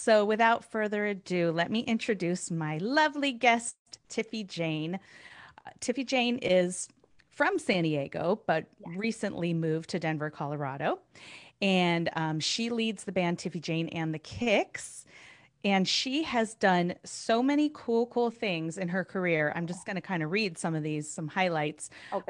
So, without further ado, let me introduce my lovely guest, Tiffy Jane. Uh, Tiffy Jane is from San Diego, but yes. recently moved to Denver, Colorado. And um, she leads the band Tiffy Jane and the Kicks. And she has done so many cool, cool things in her career. I'm just going to kind of read some of these, some highlights. Oh,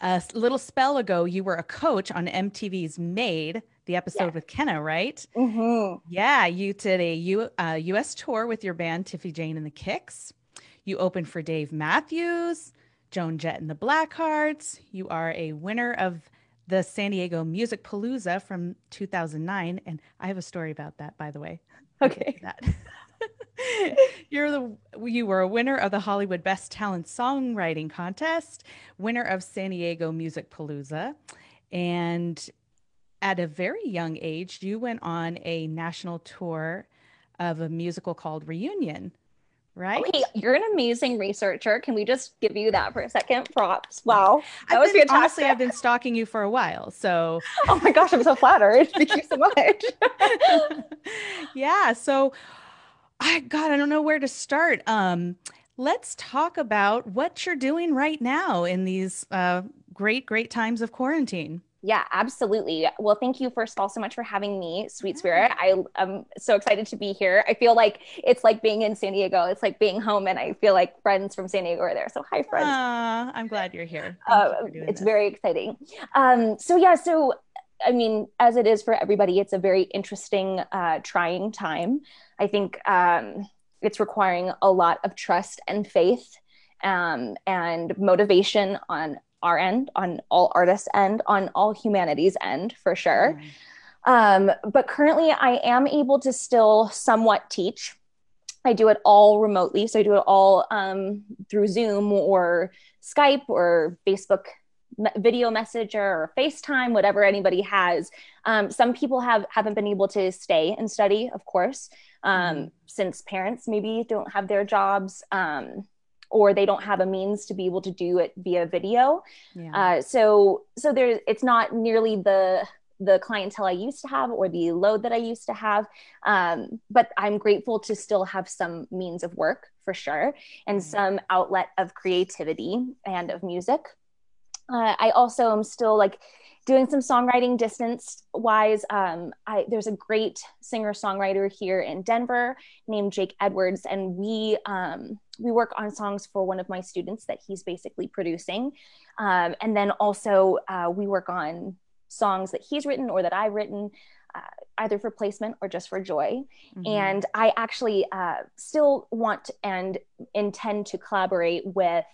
a little spell ago, you were a coach on MTV's Made, the episode yeah. with Kenna, right? Mm-hmm. Yeah, you did a U, uh, U.S. tour with your band Tiffy Jane and the Kicks. You opened for Dave Matthews, Joan Jett and the Blackhearts. You are a winner of the San Diego Music Palooza from 2009, and I have a story about that, by the way. Okay. You're the you were a winner of the Hollywood Best Talent Songwriting Contest, winner of San Diego Music Palooza, and at a very young age, you went on a national tour of a musical called Reunion, right? Okay, you're an amazing researcher. Can we just give you that for a second? Props. Wow. That I've was been, fantastic. Honestly, I've been stalking you for a while. So Oh my gosh, I'm so flattered. Thank you so much. yeah. So I God, I don't know where to start. Um, let's talk about what you're doing right now in these uh, great, great times of quarantine. Yeah, absolutely. Well, thank you first of all so much for having me, Sweet Spirit. I am so excited to be here. I feel like it's like being in San Diego. It's like being home, and I feel like friends from San Diego are there. So hi, friends. Uh, I'm glad you're here. Uh, you it's this. very exciting. Um, so yeah, so I mean, as it is for everybody, it's a very interesting, uh, trying time. I think um, it's requiring a lot of trust and faith um, and motivation on our end, on all artists' end, on all humanity's end, for sure. Mm. Um, but currently, I am able to still somewhat teach. I do it all remotely. So I do it all um, through Zoom or Skype or Facebook video messenger or FaceTime, whatever anybody has. Um, some people have haven't been able to stay and study, of course, um, mm since parents maybe don't have their jobs. Um, or they don't have a means to be able to do it via video. Yeah. Uh, so so there it's not nearly the the clientele I used to have or the load that I used to have. Um, but I'm grateful to still have some means of work for sure and mm-hmm. some outlet of creativity and of music. Uh, I also am still like doing some songwriting distance wise. Um, I, there's a great singer songwriter here in Denver named Jake Edwards, and we um, we work on songs for one of my students that he's basically producing, um, and then also uh, we work on songs that he's written or that I've written. Uh, either for placement or just for joy. Mm-hmm. And I actually uh, still want and intend to collaborate with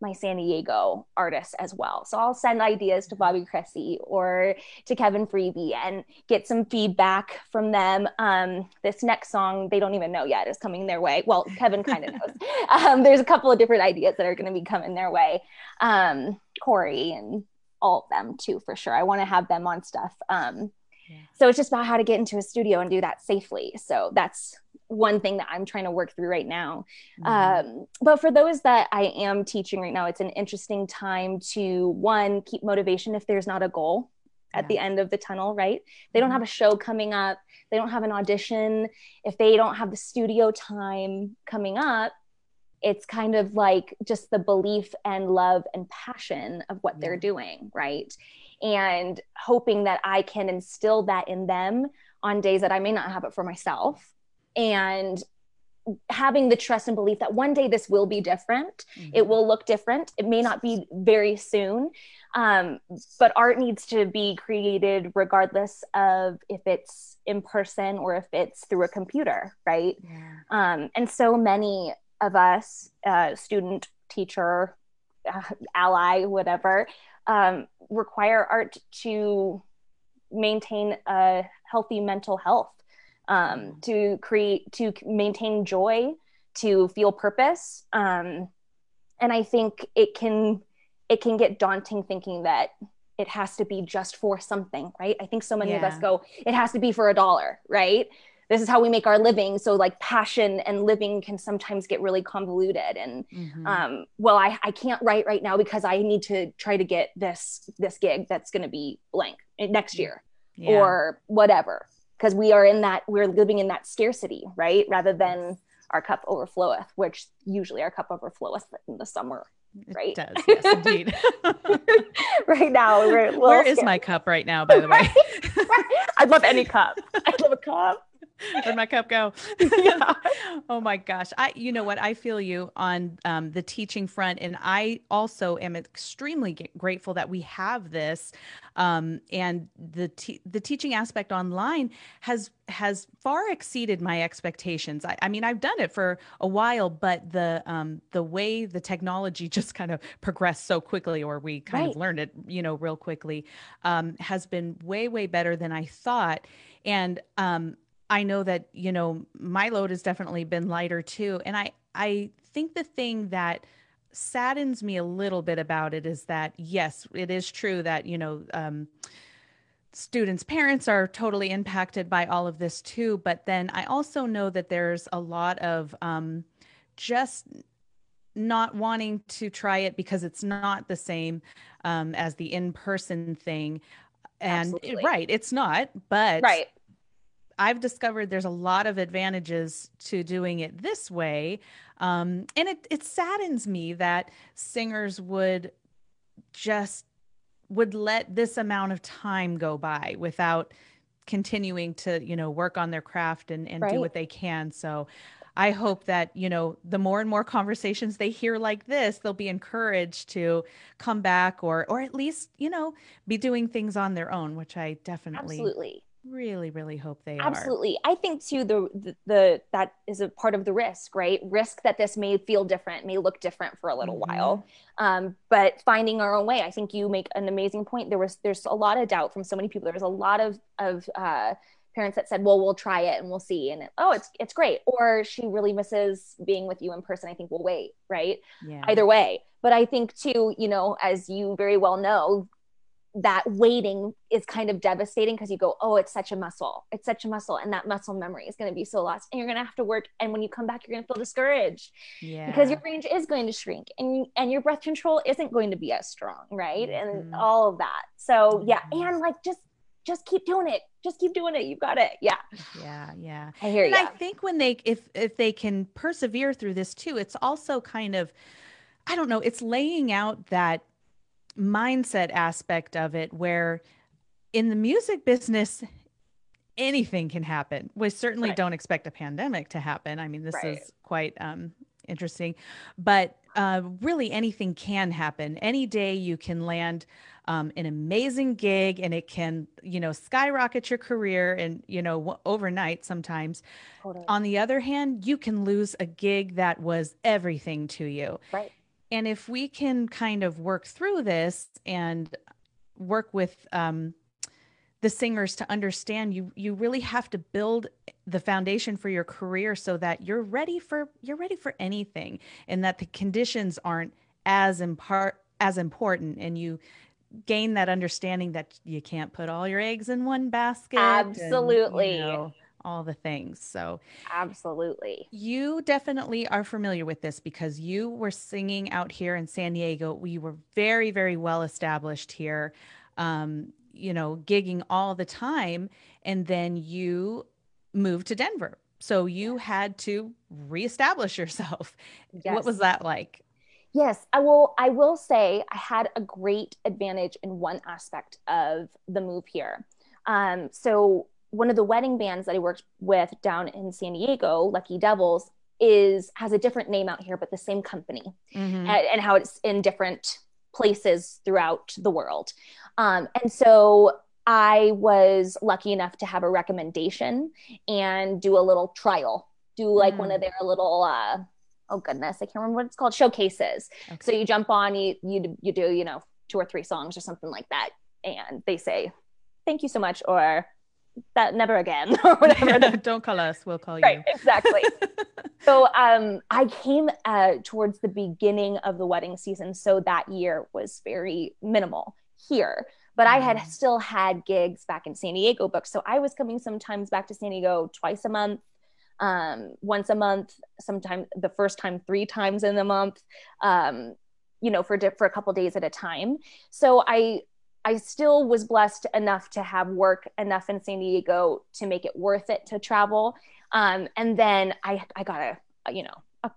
my San Diego artists as well. So I'll send ideas to Bobby Cressy or to Kevin Freebie and get some feedback from them. Um, this next song, they don't even know yet, is coming their way. Well, Kevin kind of knows. Um, there's a couple of different ideas that are going to be coming their way. Um, Corey and all of them too, for sure. I want to have them on stuff. Um, yeah. So it's just about how to get into a studio and do that safely. So that's one thing that I'm trying to work through right now. Mm-hmm. Um, but for those that I am teaching right now, it's an interesting time to one, keep motivation if there's not a goal at yeah. the end of the tunnel, right? They don't mm-hmm. have a show coming up, they don't have an audition, if they don't have the studio time coming up, it's kind of like just the belief and love and passion of what yeah. they're doing, right? And hoping that I can instill that in them on days that I may not have it for myself and having the trust and belief that one day this will be different mm-hmm. it will look different it may not be very soon um, but art needs to be created regardless of if it's in person or if it's through a computer right yeah. um, and so many of us uh, student teacher uh, ally whatever um, require art to maintain a healthy mental health um, to create to maintain joy to feel purpose. Um, and i think it can it can get daunting thinking that it has to be just for something right? I think so many yeah. of us go it has to be for a dollar right this is how we make our living so like passion and living can sometimes get really convoluted and mm-hmm. um, well I, I can't write right now because i need to try to get this this gig that's going to be blank next year yeah. or whatever because we are in that we're living in that scarcity right rather than our cup overfloweth which usually our cup overfloweth in the summer right? It does, yes, indeed. right now, we're where is my cup right now? By the way, I'd love any cup. I'd love a cup. Where'd my cup go? yeah. Oh my gosh. I, you know what? I feel you on um, the teaching front. And I also am extremely g- grateful that we have this. Um, and the, te- the teaching aspect online has, has far exceeded my expectations. I, I mean, I've done it for a while, but the, um, the way the technology just kind of progressed so quickly, or we kind right. of learned it, you know, real quickly, um, has been way, way better than I thought. And, um, I know that, you know, my load has definitely been lighter too. And I, I think the thing that saddens me a little bit about it is that, yes, it is true that, you know, um, students' parents are totally impacted by all of this too. But then I also know that there's a lot of um, just not wanting to try it because it's not the same um, as the in person thing. And it, right, it's not, but right I've discovered there's a lot of advantages to doing it this way. Um, and it, it saddens me that singers would just would let this amount of time go by without continuing to you know work on their craft and, and right. do what they can so i hope that you know the more and more conversations they hear like this they'll be encouraged to come back or or at least you know be doing things on their own which i definitely absolutely really really hope they are. absolutely. Are. i think too the, the, the that is a part of the risk right? Risk that this may feel different may look different for a little mm-hmm. while um, but finding our own way. I think you make an amazing point. There was there's a lot of doubt from so many people. There was a lot of of uh, parents that said well we'll try it and we'll see. And it, oh it's it's great. Or she really misses being with you in person. I think we'll wait right? Yeah. either way. But i think too you know as you very well know that waiting is kind of devastating because you go, oh, it's such a muscle. It's such a muscle. And that muscle memory is going to be so lost. And you're going to have to work. And when you come back, you're going to feel discouraged yeah. because your range is going to shrink and, and your breath control isn't going to be as strong. Right. Mm-hmm. And all of that. So, yeah. And like, just, just keep doing it. Just keep doing it. You've got it. Yeah. Yeah. Yeah. I hear you. And I think when they, if, if they can persevere through this too, it's also kind of, I don't know, it's laying out that mindset aspect of it where in the music business anything can happen we certainly right. don't expect a pandemic to happen i mean this right. is quite um, interesting but uh, really anything can happen any day you can land um, an amazing gig and it can you know skyrocket your career and you know w- overnight sometimes totally. on the other hand you can lose a gig that was everything to you right and if we can kind of work through this and work with um, the singers to understand you you really have to build the foundation for your career so that you're ready for you're ready for anything and that the conditions aren't as impart as important and you gain that understanding that you can't put all your eggs in one basket absolutely and, you know, all the things. So, absolutely. You definitely are familiar with this because you were singing out here in San Diego. We were very, very well established here, um, you know, gigging all the time. And then you moved to Denver. So, you had to reestablish yourself. Yes. What was that like? Yes, I will. I will say I had a great advantage in one aspect of the move here. Um, so one of the wedding bands that I worked with down in San Diego, Lucky Devils, is has a different name out here, but the same company, mm-hmm. and, and, how it's in different places throughout the world. Um, and so I was lucky enough to have a recommendation and do a little trial, do like mm. one of their little. Uh, oh goodness, I can't remember what it's called, showcases. Okay. So you jump on, you you you do you know two or three songs or something like that, and they say thank you so much or that never again or whatever. Don't call us, we'll call right, you. exactly. so um, I came uh, towards the beginning of the wedding season. So that year was very minimal here. But I had mm. still had gigs back in San Diego booked. So I was coming sometimes back to San Diego twice a month, um, once a month, sometimes the first time three times in the month, um, you know, for, for a couple days at a time. So I I still was blessed enough to have work enough in San Diego to make it worth it to travel. Um, and then I, I got a, you know, a,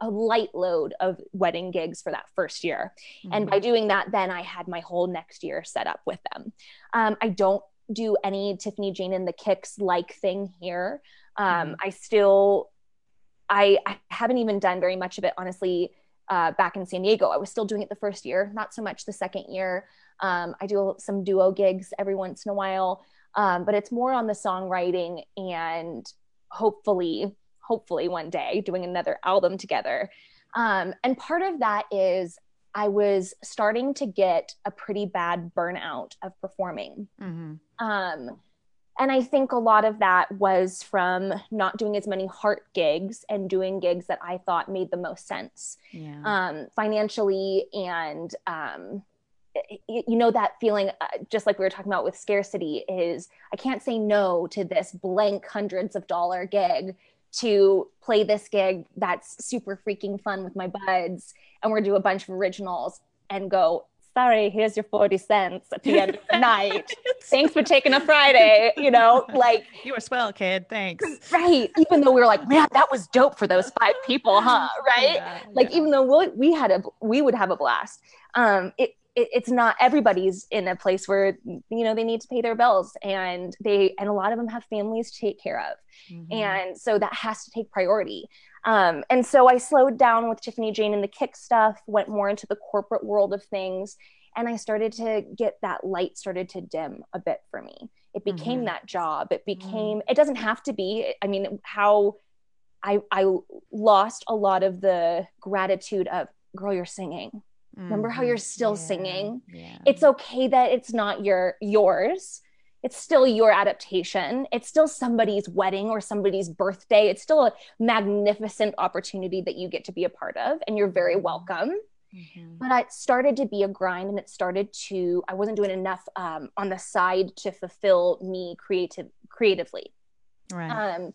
a, light load of wedding gigs for that first year. Mm-hmm. And by mm-hmm. doing that, then I had my whole next year set up with them. Um, I don't do any Tiffany Jane and the Kicks like thing here. Um, mm-hmm. I still, I, I haven't even done very much of it, honestly. Uh, back in San Diego, I was still doing it the first year, not so much the second year. Um, I do some duo gigs every once in a while, um, but it's more on the songwriting and hopefully, hopefully one day doing another album together. Um, and part of that is I was starting to get a pretty bad burnout of performing. Mm-hmm. Um, and I think a lot of that was from not doing as many heart gigs and doing gigs that I thought made the most sense yeah. um, financially and um, you know that feeling uh, just like we were talking about with scarcity is i can't say no to this blank hundreds of dollar gig to play this gig that's super freaking fun with my buds and we're gonna do a bunch of originals and go sorry here's your 40 cents at the end of the night. Thanks for taking a friday you know like you were swell kid. Thanks. Right. Even though we were like man that was dope for those five people huh? Right? Yeah, like yeah. even though we, we had a we would have a blast. Um it it, it's not everybody's in a place where you know they need to pay their bills and they and a lot of them have families to take care of mm-hmm. and so that has to take priority um, and so i slowed down with tiffany jane and the kick stuff went more into the corporate world of things and i started to get that light started to dim a bit for me it became mm-hmm. that job it became mm-hmm. it doesn't have to be i mean how I, I lost a lot of the gratitude of girl you're singing Remember how you're mm-hmm. still yeah. singing? Yeah. It's okay that it's not your yours. It's still your adaptation. It's still somebody's wedding or somebody's birthday. It's still a magnificent opportunity that you get to be a part of and you're very mm-hmm. welcome. Mm-hmm. But it started to be a grind and it started to I wasn't doing enough um, on the side to fulfill me creative creatively. Right. Um,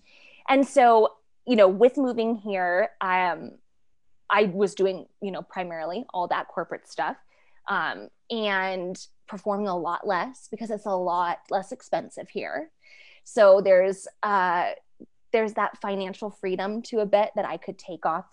and so, you know, with moving here, um, I was doing, you know, primarily all that corporate stuff um, and performing a lot less because it's a lot less expensive here. So there's uh, there's that financial freedom to a bit that I could take off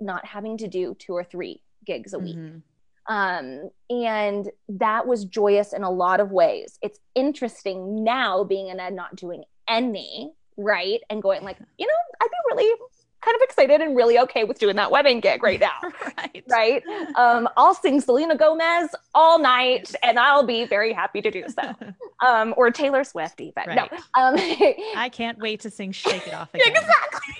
not having to do two or three gigs a week. Mm-hmm. Um, and that was joyous in a lot of ways. It's interesting now being in ed not doing any, right? And going like, you know, I'd be really kind of excited and really okay with doing that wedding gig right now. right. Right. Um, I'll sing Selena Gomez all night and I'll be very happy to do so. Um, or Taylor Swift even. Right. No. Um, I can't wait to sing Shake It Off again. exactly.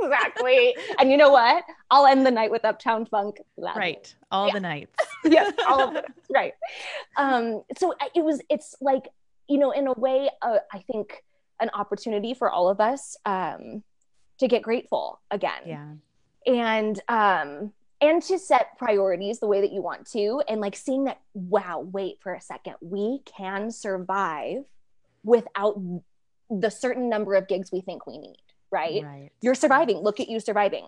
Exactly. and you know what? I'll end the night with Uptown Funk. Right. All yeah. the nights. yes. All of it. Right. Um, so it was, it's like, you know, in a way, uh, I think an opportunity for all of us. Um, to get grateful again. Yeah. And um and to set priorities the way that you want to and like seeing that wow, wait for a second. We can survive without the certain number of gigs we think we need, right? right. You're surviving. Look at you surviving.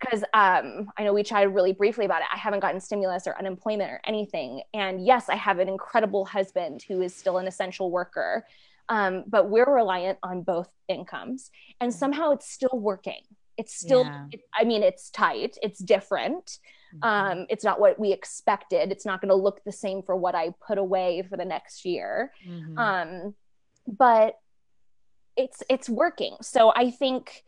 Because um, I know we chatted really briefly about it. I haven't gotten stimulus or unemployment or anything. And yes, I have an incredible husband who is still an essential worker um, but we're reliant on both incomes and mm-hmm. somehow it's still working it's still yeah. it, i mean it's tight it's different mm-hmm. um, it's not what we expected it's not going to look the same for what i put away for the next year mm-hmm. um, but it's it's working so i think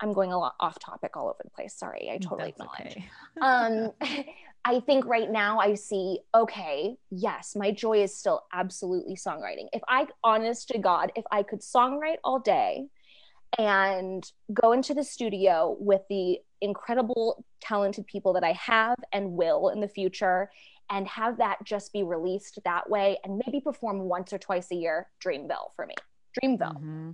i'm going a lot off topic all over the place sorry i totally That's acknowledge okay. um I think right now I see, okay, yes, my joy is still absolutely songwriting. If I, honest to God, if I could songwrite all day and go into the studio with the incredible, talented people that I have and will in the future, and have that just be released that way and maybe perform once or twice a year, Dreamville for me. Dreamville. Mm-hmm.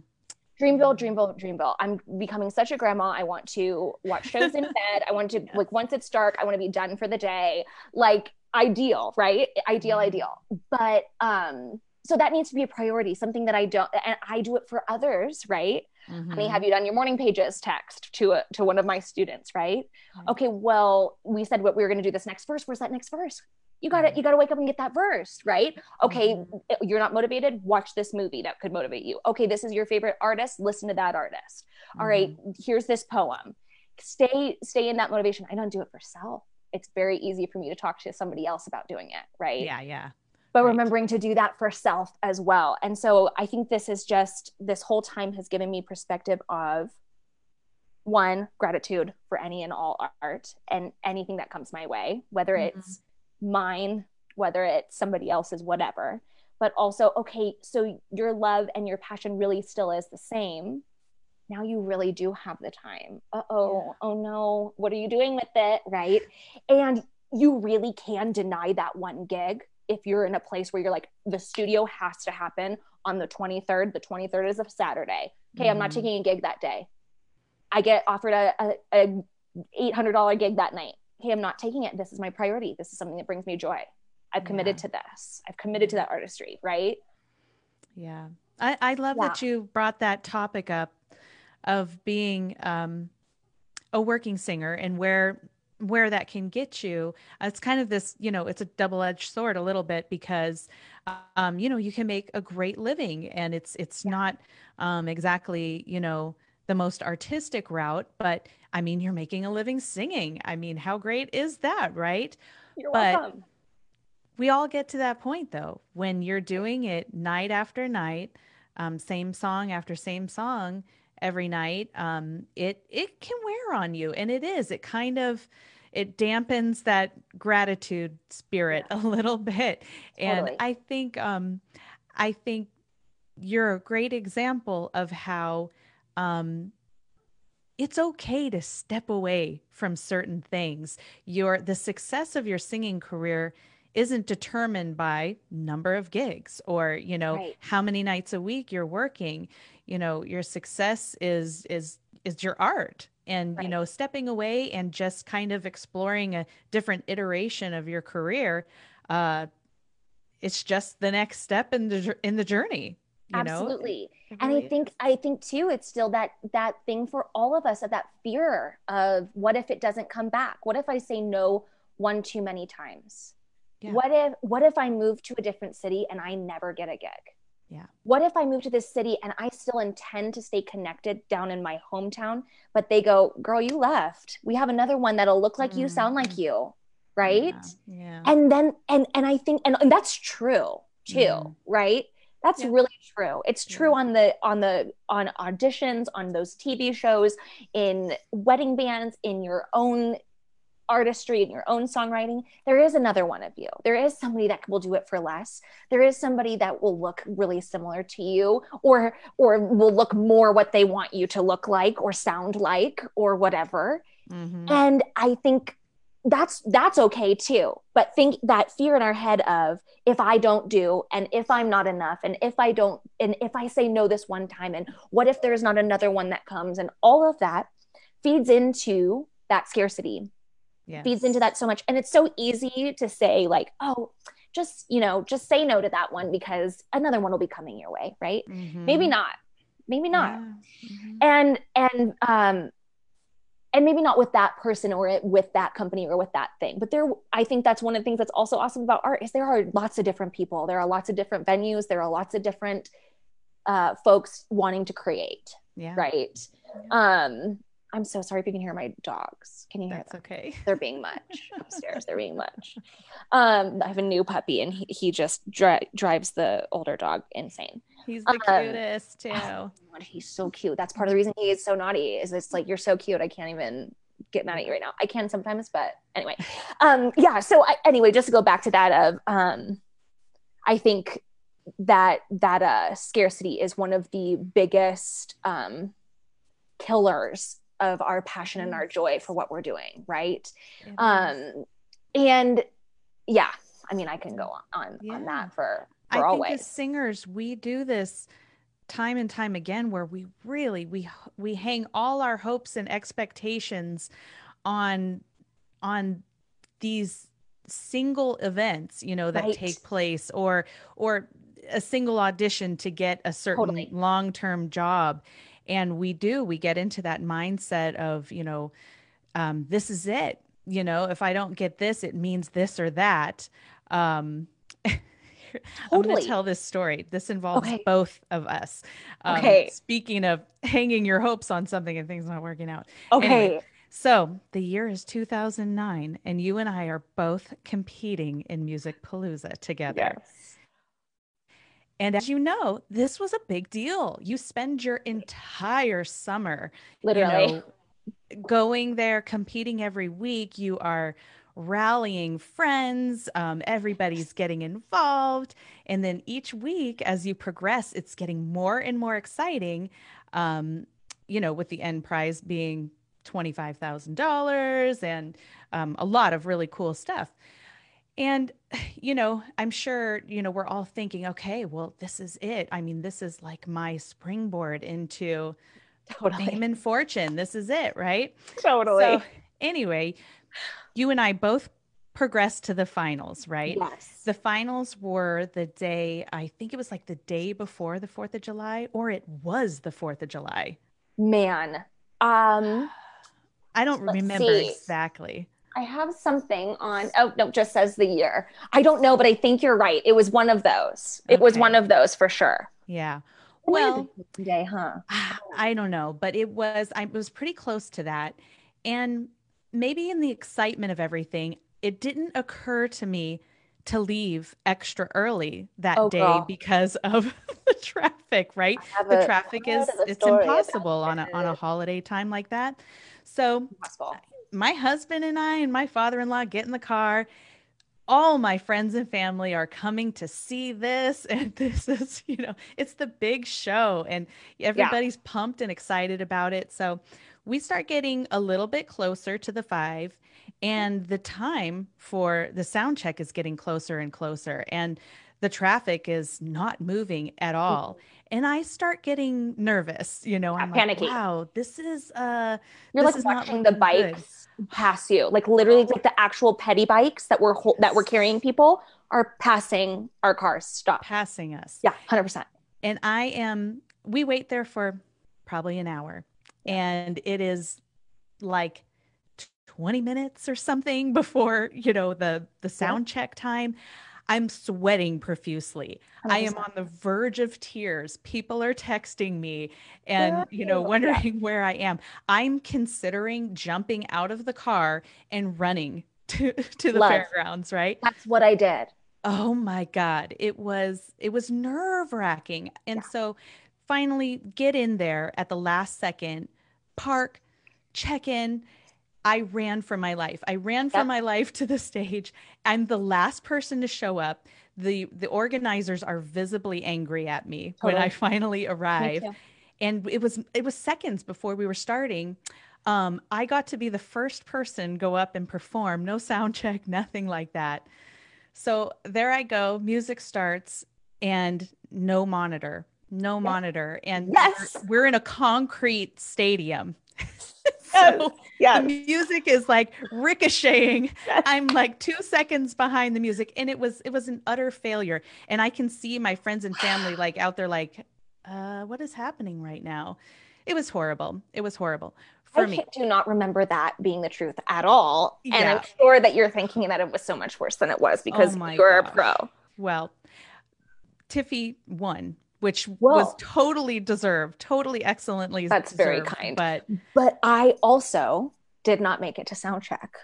Dreamville, Dreamville, Dreamville. I'm becoming such a grandma. I want to watch shows in bed. I want to yeah. like once it's dark, I want to be done for the day. Like ideal, right? Ideal, mm-hmm. ideal. But um, so that needs to be a priority, something that I don't and I do it for others, right? Mm-hmm. Honey, have you done your morning pages text to a, to one of my students, right? Mm-hmm. Okay, well, we said what we were going to do this next verse. Where's that next verse? You gotta you gotta wake up and get that verse right? Okay mm-hmm. you're not motivated? Watch this movie that could motivate you. Okay this is your favorite artist? Listen to that artist. Mm-hmm. All right mm-hmm. here's this poem. Stay stay in that motivation. I don't do it for self. It's very easy for me to talk to somebody else about doing it right? Yeah yeah. But right. remembering to do that for self as well. And so i think this is just this whole time has given me perspective of one gratitude for any and all art and anything that comes my way whether mm-hmm. it's mine whether it's somebody else's whatever but also okay so your love and your passion really still is the same now you really do have the time uh-oh yeah. oh no what are you doing with it right and you really can deny that one gig if you're in a place where you're like the studio has to happen on the 23rd the 23rd is a saturday okay mm-hmm. i'm not mm-hmm. taking a gig that day I get offered a, a, a $800 gig that night. Hey, I'm not taking it. This is my priority. This is something that brings me joy. I've committed yeah. to this. I've committed to that artistry, right? Yeah. I, I love yeah. that you brought that topic up of being um, a working singer and where where that can get you it's kind of this you know it's a double-edged sword a little bit because um you know you can make a great living and it's it's yeah. not um exactly you know the most artistic route, but I mean, you're making a living singing. I mean, how great is that, right? You're but welcome. We all get to that point though, when you're doing it night after night, um, same song after same song every night. Um, it it can wear on you, and it is. It kind of it dampens that gratitude spirit yeah. a little bit, totally. and I think um, I think you're a great example of how um, it's okay to step away from certain things. Your the success of your singing career isn't determined by number of gigs or you know right. how many nights a week you're working. You know your success is is is your art and right. you know stepping away and just kind of exploring a different iteration of your career uh it's just the next step in the in the journey you absolutely know? and i think i think too it's still that that thing for all of us of that fear of what if it doesn't come back what if i say no one too many times yeah. what if what if i move to a different city and i never get a gig yeah what if i move to this city and i still intend to stay connected down in my hometown but they go girl you left we have another one that'll look like mm. you sound like mm. you right yeah. yeah. and then and and i think and, and that's true too mm. right that's yeah. really true it's true yeah. on the on the on auditions on those tv shows in wedding bands in your own artistry in your own songwriting there is another one of you there is somebody that will do it for less there is somebody that will look really similar to you or or will look more what they want you to look like or sound like or whatever mm-hmm. and i think that's that's okay too but think that fear in our head of if i don't do and if i'm not enough and if i don't and if i say no this one time and what if there's not another one that comes and all of that feeds into that scarcity yes. feeds into that so much and it's so easy to say like oh just you know just say no to that one because another one will be coming your way right mm-hmm. maybe not maybe not yeah. mm-hmm. and and um and maybe not with that person or with that company or with that thing but there i think that's one of the things that's also awesome about art is there are lots of different people. There are lots of different venues. There are lots of different uh, folks wanting to create yeah. right? Yeah. um i'm so sorry if you can hear my dogs. Can you hear that's them? okay. They're being much upstairs. They're being much. Um i have a new puppy and he, he just dri- drives the older dog insane He's the um, cutest too. Oh, he's so cute. That's part of the reason he is so naughty. Is it's like you're so cute. I can't even get mad at you right now. I can sometimes, but anyway. Um, yeah. So I, anyway, just to go back to that of, um, I think that that uh, scarcity is one of the biggest um, killers of our passion and our joy for what we're doing, right? Um, and yeah, I mean, I can go on on, yeah. on that for I always. think as singers, we do this time and time again where we really we we hang all our hopes and expectations on on these single events you know that right. take place or or a single audition to get a certain totally. long-term job and we do we get into that mindset of you know um, this is it you know, if I don't get this, it means this or that. Um, I'm going to tell this story. This involves okay. both of us. Um, okay. Speaking of hanging your hopes on something and things not working out. Okay. Anyway, so the year is 2009, and you and I are both competing in Music Palooza together. Yes. And as you know, this was a big deal. You spend your entire summer, literally, you know, going there, competing every week. You are rallying friends, um, everybody's getting involved. And then each week, as you progress, it's getting more and more exciting. Um, you know, with the end prize being $25,000 and um, a lot of really cool stuff. And, you know, I'm sure, you know, we're all thinking, okay, well, this is it. I mean, this is like my springboard into totally. fame and fortune. This is it, right? Totally. So, anyway, you and I both progressed to the finals, right? Yes. The finals were the day, I think it was like the day before the 4th of July, or it was the 4th of July. Man. Um I don't remember see. exactly. I have something on. Oh no, just says the year. I don't know, but I think you're right. It was one of those. It okay. was one of those for sure. Yeah. Well, day, huh? I don't know, but it was. I was pretty close to that, and maybe in the excitement of everything, it didn't occur to me to leave extra early that oh, day girl. because of the traffic, right? The traffic is it's impossible on a on a holiday time like that. So my husband and I and my father-in-law get in the car. All my friends and family are coming to see this and this is, you know, it's the big show and everybody's yeah. pumped and excited about it. So we start getting a little bit closer to the five and the time for the sound check is getting closer and closer and the traffic is not moving at all. And i start getting nervous you know i'm like wow this is uh you're like watching the bikes good. pass you. Like literally like the actual petty bikes that were ho- that were carrying people are passing our cars. Stop. Passing us. Yeah 100% and i am we wait there for probably an hour and it is like 20 minutes or something before you know the the sound check time. I'm sweating profusely. 100%. i am on the verge of tears. People are texting me and you know wondering where i am. I'm considering jumping out of the car and running to to the Love. fairgrounds right? That's what i did. Oh my god. It was it was nerve wracking and yeah. so finally get in there at the last second park check in I ran for my life. I ran for yep. my life to the stage. I'm the last person to show up. The the organizers are visibly angry at me totally. when I finally arrive. And it was it was seconds before we were starting. Um, I got to be the first person go up and perform. No sound check, nothing like that. So there I go. Music starts and no monitor, no monitor, and yes. we're, we're in a concrete stadium. so yeah. the music is like ricocheting. Yes. I'm like two seconds behind the music, and it was it was an utter failure. And I can see my friends and family like out there, like, uh, what is happening right now? It was horrible. It was horrible. For I me. do not remember that being the truth at all. And. I'm sure that you're thinking that it was so much worse than it was because oh you're gosh. a pro. Well, Tiffy won which Whoa. was totally deserved, totally excellently. That's deserved, very kind. But but I also did not make it to sound check.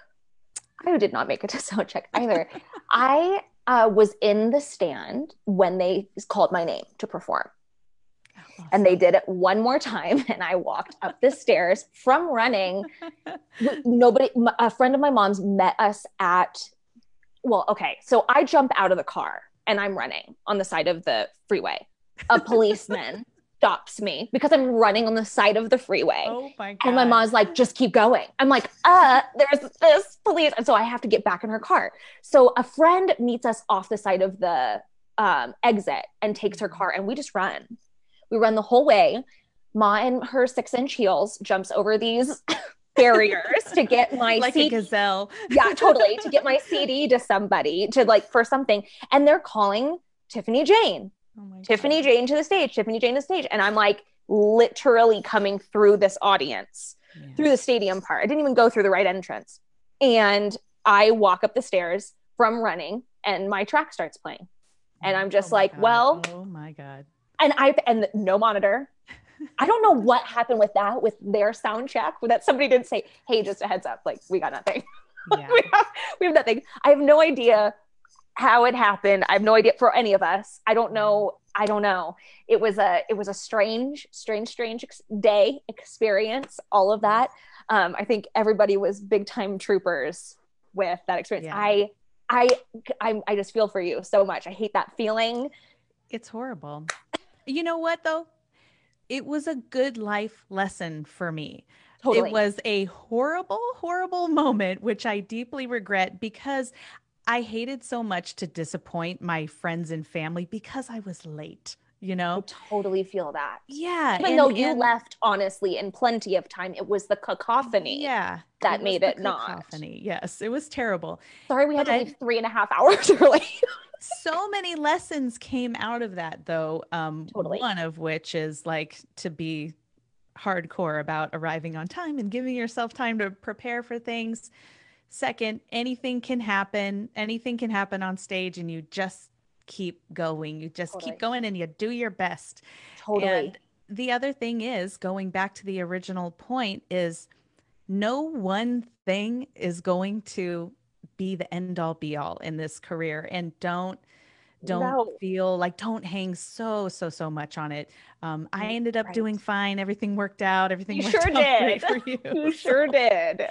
I did not make it to sound check either. I uh, was in the stand when they called my name to perform. Awesome. And they did it one more time, and I walked up the stairs from running. Nobody, a friend of my mom's met us at, well, okay. So I jump out of the car and I'm running on the side of the freeway a policeman stops me because I'm running on the side of the freeway. Oh my God. And my mom's like, just keep going. I'm like, uh, there's this police. And so I have to get back in her car. So a friend meets us off the side of the um, exit and takes her car and we just run. We run the whole way. Ma in her six inch heels jumps over these barriers to get my like CD. a gazelle. yeah, totally. To get my CD to somebody to like for something. And they're calling Tiffany Jane. Oh Tiffany God. Jane to the stage, Tiffany Jane to the stage. And I'm like literally coming through this audience, yeah. through the stadium part. I didn't even go through the right entrance. And I walk up the stairs from running and my track starts playing. And I'm just Oh like, God. well, oh my God. and I and no monitor. I don't know what happened with that with their sound check, that somebody didn't say, "Hey, just a heads up, like we got nothing. Yeah. we have we have nothing." I have no idea how it happened. I have no idea for any of us. I don't know. I don't know. It was a it was a strange, strange, strange ex- day experience. All of that. Um, I think everybody was big time troopers with that experience. Yeah. I. I, I I just feel for you so much. I hate that feeling. It's horrible. You know what though? It was a good life lesson for me. Totally. It was a horrible, horrible moment, which I deeply regret because I hated so much to disappoint my friends and family because I was late, you know I totally feel that. Yeah. Even and- though you and- left honestly in plenty of time, it was the cacophony. Yeah. that was made it not. cacophony. Yes, it was terrible. Sorry, we had to But- leave three and a half hours early. so many lessons came out of that though um Totally. one of which is like to be hardcore about arriving on time and giving yourself time to prepare for things second anything can happen anything can happen on stage and you just keep going you just Totally. keep going and you do your best totally. and the other thing is going back to the original point is no one thing is going to be the end all be all in this career and don't don't No. feel like don't hang so so so much on it um i ended up right. doing fine everything worked out everything You worked sure out great did. for you you sure did. know.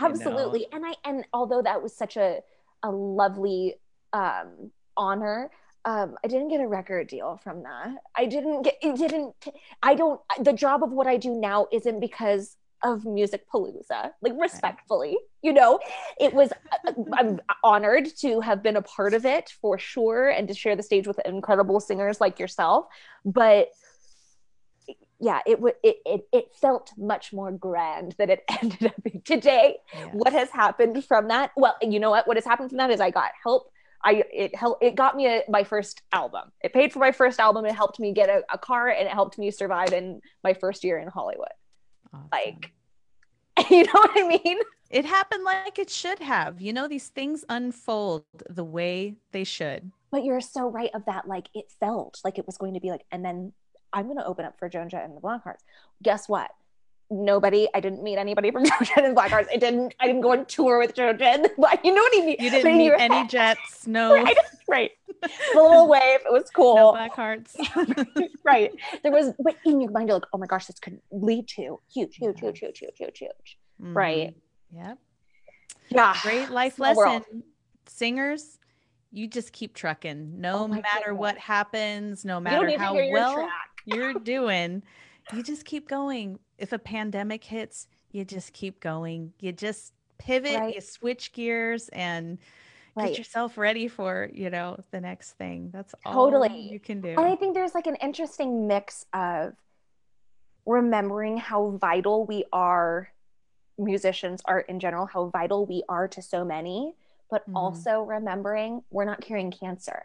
Absolutely. And I and although that was such a a lovely um honor, um, I didn't get a record deal from that. I didn't get it didn't I don't the job of what I do now isn't because of music palooza like respectfully you know? It was uh, i'm honored to have been a part of it for sure and to share the stage with incredible singers like yourself but yeah it would it, it it felt much more grand than it ended up being. Today Yeah. what has happened from that well you know what? What has happened from that is i got help. I it helped it got me a, my first album. It paid for my first album. It helped me get a, a car and it helped me survive in my first year in hollywood Awesome. like you know what i mean? It happened like it should have. You know these things unfold the way they should. But you're so right of that like it felt like it was going to be like and then i'm going to open up for joan jett and the blackhearts guess what nobody i didn't meet anybody from joan jett and the blackhearts i didn't i didn't go on tour with jett and you know what i mean? You didn't meet any jets no right right. The little wave it was cool. No black hearts right. There was but in your mind you're like oh my gosh this could lead to huge huge Yeah. huge huge huge huge. Huge Right. Mhm. yep. Yeah. Great life Small lesson. World. singers you just keep trucking. No Oh matter what happens no matter how your well track. you're doing you just keep going if a pandemic hits you just keep going you just pivot Right. you switch gears and Right. get yourself ready for you know the next thing that's all Totally. you can do And I think there's like an interesting mix of remembering how vital we are, musicians are in general, how vital we are to so many, but Mhm. also remembering we're not curing cancer.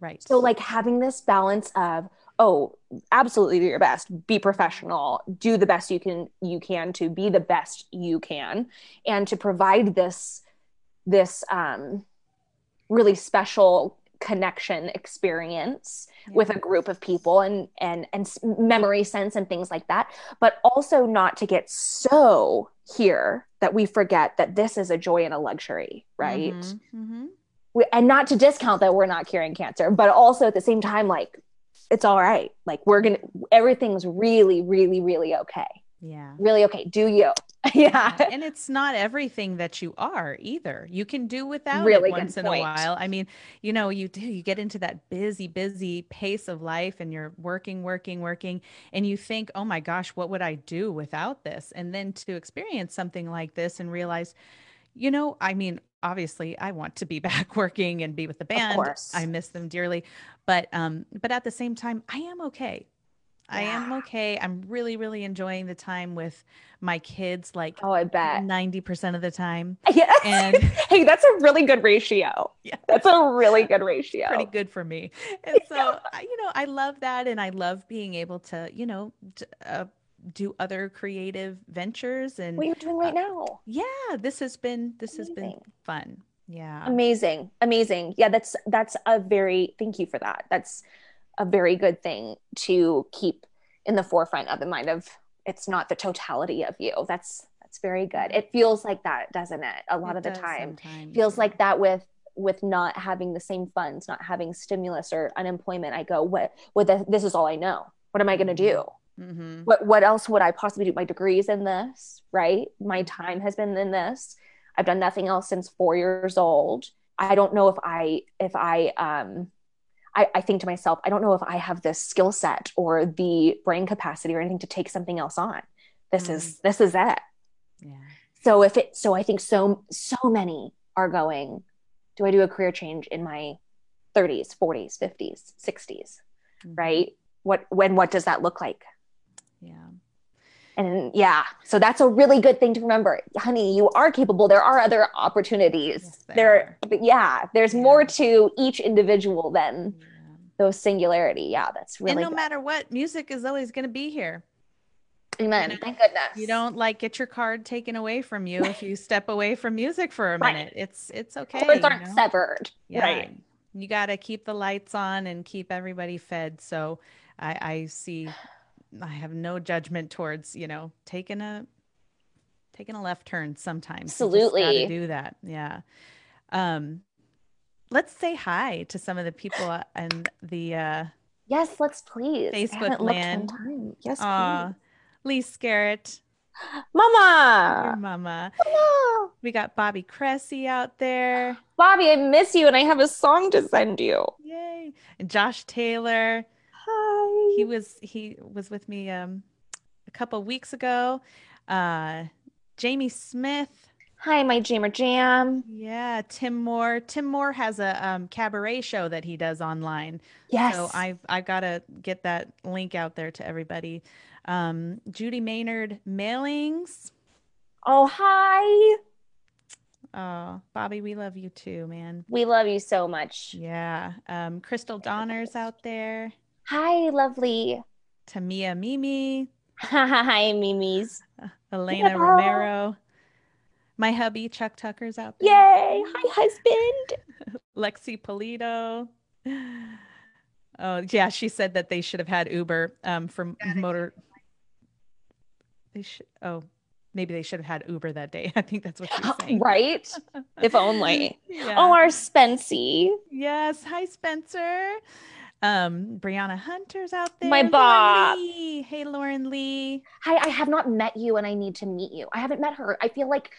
right So, like having this balance of, oh, absolutely do your best, be professional, do the best you can you can to be the best you can, and to provide this this um, really special connection experience with a group of people and and and memory sense and things like that but also not to get so here that we forget that this is a joy and a luxury right? Mhm, mhm. we, and not to discount that we're not curing cancer but also at the same time like it's all right like we're gonna everything's really really really okay yeah really okay do you yeah and it's not everything that you are either. You can do without Really it once in point. a while. I mean, you know, you do you get into that busy, busy pace of life and you're working, working, working, and you think, oh my gosh, what would I do without this? And then to experience something like this and realize, you know, I mean, obviously I want to be back working and be with the band. course. I miss them dearly. But um, but at the same time, I am okay. I am okay. I'm really, really enjoying the time with my kids, like oh i bet 90% of the time. yes And hey that's a really good ratio yeah, that's a really good ratio pretty good for me. And so, I, you know, I love that. And I love being able to, you know, uh, do other creative ventures and what you're doing right uh, now. Yeah, this has been this Amazing. has been fun. Yeah. Amazing. Amazing. Yeah, that's that's a very thank you for that. That's a very good thing to keep in the forefront of the mind of it's not the totality of you. That's that's very good. It feels like that, doesn't it? A lot it of the time. Sometimes. Feels like that with with not having the same funds, not having stimulus or unemployment. I go, what what the, this is all I know. What am I going to do? Mm-hmm. What what else would I possibly do? My degrees in this, right? My time has been in this. I've done nothing else since four years old. I don't know if I if I um I, I think to myself, I don't know if I have the skill set or the brain capacity or anything to take something else on. This mm. is this is it. Yeah. So if it so I think so so many are going, do I do a career change in my 30s, 40s, 50s, 60s? Mm-hmm. Right? What when what does that look like? Yeah. And yeah, so that's a really good thing to remember. Honey, you are capable. There are other opportunities. Yes, there, there yeah, there's yeah. more to each individual than yeah. those singularity. Yeah, that's really And no good. matter what, music is always going to be here. Amen. You know, Thank goodness. You don't like get your card taken away from you if you step away from music for a minute. It's it's okay. Cords aren't know? severed. Yeah. Right. You got to keep the lights on and keep everybody fed. So I, I see I have no judgment towards, you know, taking a taking a left turn sometimes. Absolutely. do that. Yeah. Um let's say hi to some of the people and the uh Yes, let's please. Facebook land. Yes, uh, Lee Scarrett. Mama. Your mama. Mama. We got Bobby Cressy out there. Bobby, I miss you and I have a song to send you. Yay. And Josh Taylor. He was he was with me um a couple weeks ago. Uh Jamie Smith. Hi, my Jammer Jam. Yeah, Tim Moore. Tim Moore has a um, cabaret show that he does online. Yes. So I've I've got to get that link out there to everybody. Um, Judy Maynard mailings. Oh hi. Oh, Bobby, we love you too, man. We love you so much. Yeah. Um, Crystal Donner's out there. Hi, lovely. Tamia Mimi. Hi, Mimi's. Elena yeah. Romero. My hubby, Chuck Tucker's out there. Yay. Hi, husband. Lexi Polito. Oh, yeah. She said that they should have had Uber um, from motor. They should. Oh, maybe they should have had Uber that day. I think that's what she's saying. Right? if only. Yeah. Oh, our Spency. Yes. Hi, Spencer. Um, Brianna Hunter's out there. My Bob. Hey, Lauren Lee. Hi, I have not met you and I need to meet you. I haven't met her. I feel like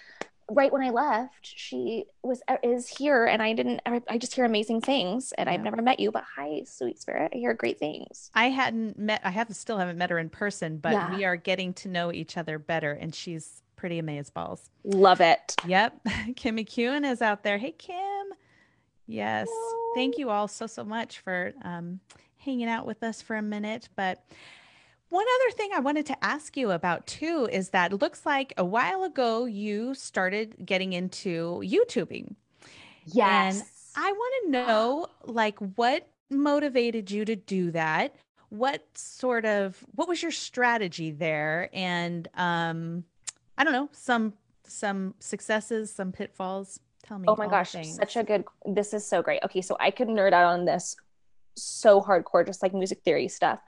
right when I left, she was uh, is here and I didn't I just hear amazing things and yeah. I've never met you, but hi, sweet spirit. I hear great things. I hadn't met I have still haven't met her in person, but yeah. we are getting to know each other better and she's pretty amazing balls. Love it. Yep. Kim McEwen is out there. Hey Kim. Yes. Hello. Thank you all so, so much for um, hanging out with us for a minute. But one other thing I wanted to ask you about too is that it looks like a while ago you started getting into YouTubing. Yes. And I want to know like what motivated you to do that? What sort of what was your strategy there? And um I don't know, some some successes, some pitfalls. Tell me. Oh my gosh, such a good. This is so great. Okay, so I could nerd out on this so hardcore, just like music theory stuff.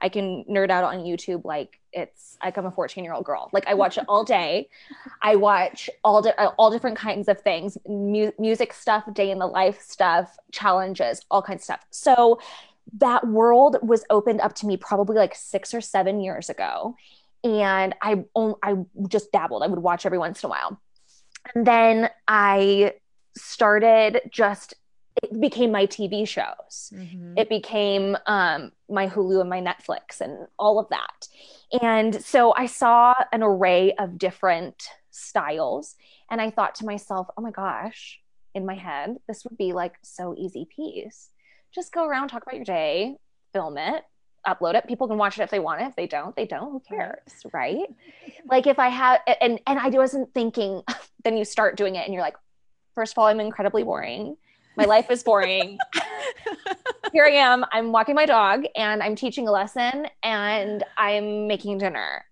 I can nerd out on YouTube like it's like I'm a 14 year old girl. Like I watch it all day. I watch all di- uh, all different kinds of things, mu- music stuff, day in the life stuff, challenges, all kinds of stuff. So that world was opened up to me probably like six or seven years ago, and I only I just dabbled. I would watch every once in a while. And then I started just it became my TV shows. Mm-hmm. It became um, my Hulu and my Netflix and all of that. And so I saw an array of different styles. And I thought to myself, oh my gosh, in my head, this would be like so easy piece. Just go around, talk about your day, film it, upload it. People can watch it if they want it. If they don't, they don't. Who cares, right? like if I have, and and I wasn't thinking. Then you start doing it, and you're like, first of all, I'm incredibly boring. My life is boring. Here I am. I'm walking my dog, and I'm teaching a lesson, and I'm making dinner.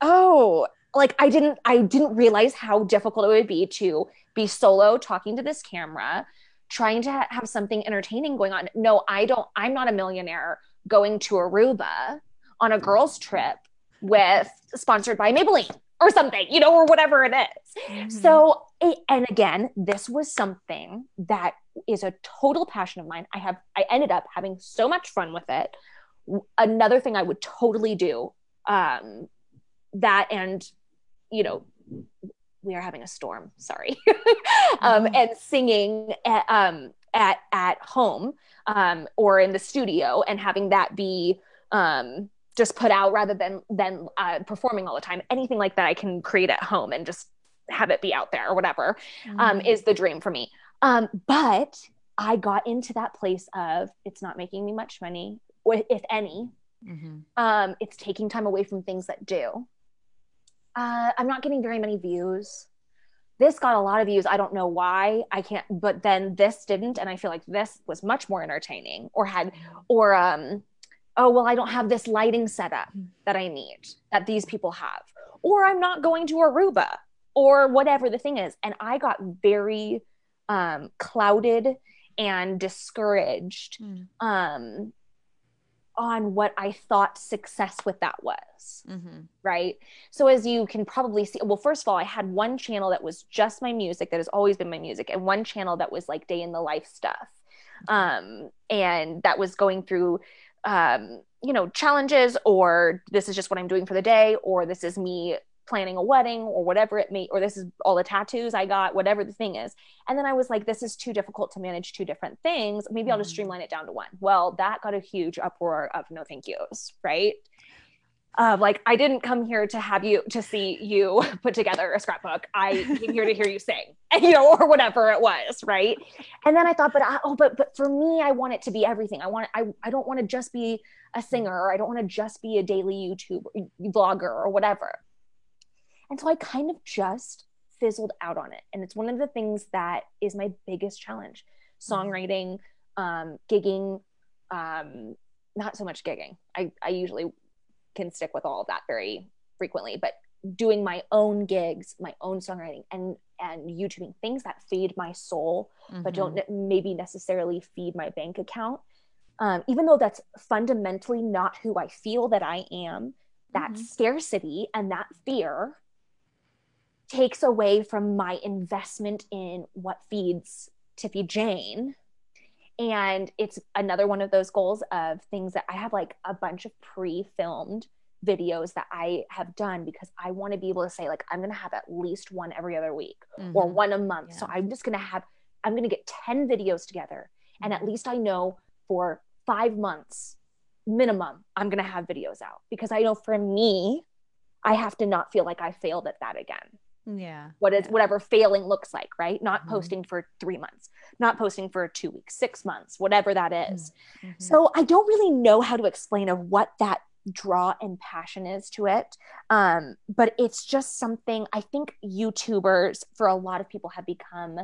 oh, like I didn't I didn't realize how difficult it would be to be solo talking to this camera, trying to ha- have something entertaining going on. No, I don't I'm not a millionaire going to Aruba on a girls trip with sponsored by Maybelline or something, you know, or whatever it is. Mm-hmm. So, and again, this was something that is a total passion of mine. I have, I ended up having so much fun with it. Another thing I would totally do, um, that and, you know, we are having a storm, sorry, um, mm-hmm. and singing at, um, at, at home um, or in the studio and having that be um, just put out rather than than uh, performing all the time. Anything like that i can create at home and just have it be out there or whatever um, mm-hmm. um, is the dream for me. Um, but i got into that place of it's not making me much money if any. Mm-hmm. um, it's taking time away from things that do. Uh, i'm not getting very many views. This got a lot of views. I don't know why. I can't but then this didn't and i feel like this was much more entertaining or had or um oh, well, I don't have this lighting setup hmm. that I need that these people have, or I'm not going to Aruba, or whatever the thing is. And I got very um, clouded and discouraged mm. um, on what I thought success with that was. Mm-hmm. Right. So, as you can probably see, well, first of all, I had one channel that was just my music, that has always been my music, and one channel that was like day in the life stuff. Um, and that was going through um, you know, challenges, or this is just what I'm doing for the day, or this is me planning a wedding, or whatever it may, or this is all the tattoos I got, whatever the thing is. And then I was like, this is too difficult to manage two different things. Maybe I'll just mm-hmm. streamline it down to one. Well, that got a huge uproar of no thank yous, right? Of like I didn't come here to have you to see you put together a scrapbook. I came here to hear you sing, and, you know, or whatever it was, right? And then I thought, but I, oh, but but for me, I want it to be everything. I want I I don't want to just be a singer. or I don't want to just be a daily YouTube vlogger or whatever. And so I kind of just fizzled out on it, and it's one of the things that is my biggest challenge: songwriting, um, gigging, um, not so much gigging. I I usually can stick with all of that very frequently but doing my own gigs my own songwriting and and youtubing things that feed my soul mm-hmm. but don't mm-hmm. maybe necessarily feed my bank account um, even though that's fundamentally not who i feel that i am that mm-hmm. scarcity and that fear takes away from my investment in what feeds tiffy jane and it's another one of those goals of things that I have like a bunch of pre filmed videos that I have done because I want to be able to say, like, I'm going to have at least one every other week mm-hmm. or one a month. Yeah. So I'm just going to have, I'm going to get 10 videos together. Mm-hmm. And at least I know for five months minimum, I'm going to have videos out because I know for me, I have to not feel like I failed at that again yeah what is yeah. whatever failing looks like right not mm-hmm. posting for three months not posting for two weeks six months whatever that is. Mm-hmm. so i don't really know how to explain of what that draw and passion is to it um, but it's just something i think youtubers for a lot of people have become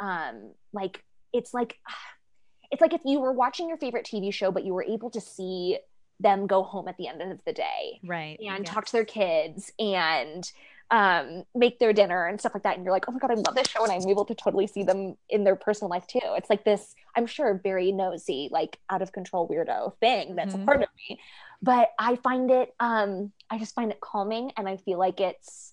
um, like it's like it's like if you were watching your favorite tv show but you were able to see them go home at the end of the day right and yes. talk to their kids and um, make their dinner and stuff like that. And you're like, oh my God, I love this show. And I'm able to totally see them in their personal life too. It's like this, I'm sure, very nosy, like out of control weirdo thing that's mm-hmm. a part of me. But I find it, um, I just find it calming. And I feel like it's,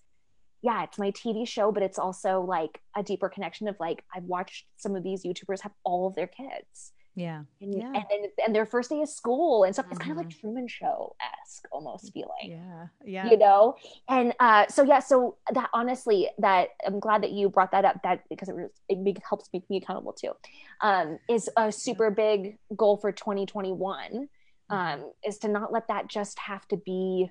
yeah, it's my TV show, but it's also like a deeper connection of like, I've watched some of these YouTubers have all of their kids yeah. And, yeah. and, and, and their first day of school and stuff. It's mm-hmm. kind of like mm-hmm. Truman Show esque almost feeling. Yeah. Yeah. You know? And uh, so, yeah, so that honestly, that I'm glad that you brought that up that because it, was it helps make me accountable too, um, is a super big goal for 2021 mm-hmm. um, is to not let that just have to be,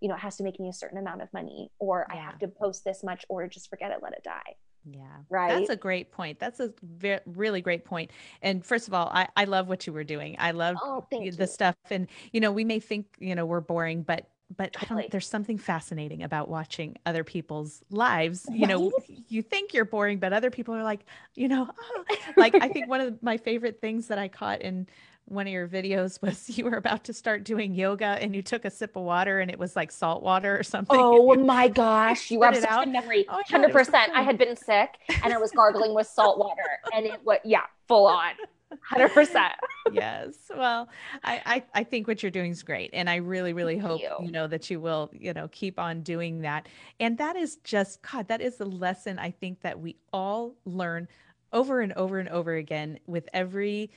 you know, it has to make me a certain amount of money or yeah. I have to post this much or just forget it, let it die. Yeah. Right. That's a great point. That's a very, really great point. And first of all, I, I love what you were doing. I love oh, the you. stuff. And, you know, we may think, you know, we're boring, but but totally. there's something fascinating about watching other people's lives. You know, you think you're boring, but other people are like, you know, oh. like I think one of my favorite things that I caught in one of your videos was you were about to start doing yoga and you took a sip of water and it was like salt water or something. Oh my gosh, you have such a memory. Oh, Hundred percent. I had been sick and I was gargling with salt water, and it was yeah, full on. Hundred percent. Yes. Well, I, I, I think what you're doing is great, and I really really Thank hope you. you know that you will you know keep on doing that. And that is just God. That is the lesson I think that we all learn over and over and over again with every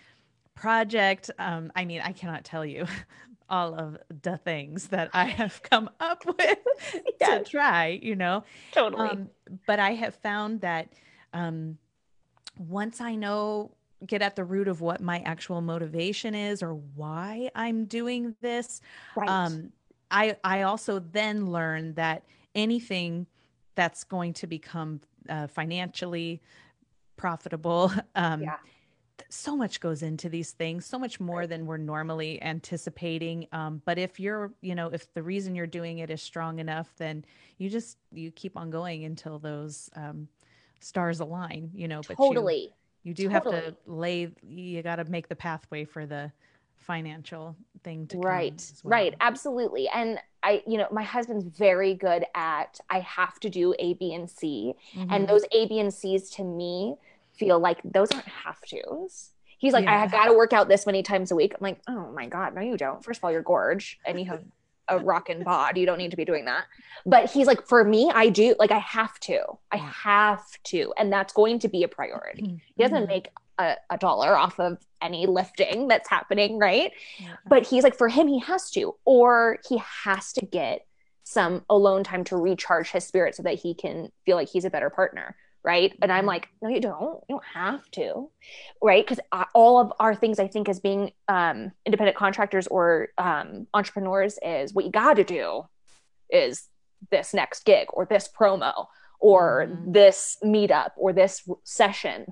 project. Um, I mean, I cannot tell you all of the things that I have come up with yes. to try, you know. Totally. Um, but I have found that um, once I know, get at the root of what my actual motivation is or why I'm doing this, right. um, I I also then learn that anything that's going to become uh, financially profitable um, yeah so much goes into these things so much more than we're normally anticipating um, but if you're you know if the reason you're doing it is strong enough then you just you keep on going until those um, stars align you know but totally you, you do totally. have to lay you got to make the pathway for the financial thing to right well. right absolutely and i you know my husband's very good at i have to do a b and c mm-hmm. and those a b and c's to me feel like those aren't have tos. He's like, yeah. I got to work out this many times a week. I'm like, oh my God, no, you don't. First of all, you're gorge and you have a rockin' bod. You don't need to be doing that. But he's like, for me, I do. Like, I have to. I have to. And that's going to be a priority. Mm-hmm. He doesn't make a, a, dollar off of any lifting that's happening, right? Yeah. But he's like, for him, he has to, or he has to get some alone time to recharge his spirit so that he can feel like he's a better partner right and i'm mm-hmm. like no you don't you don't have to right because all of our things i think as being um, independent contractors or um, entrepreneurs is what you got to do is this next gig or this promo or mm-hmm. this meetup or this session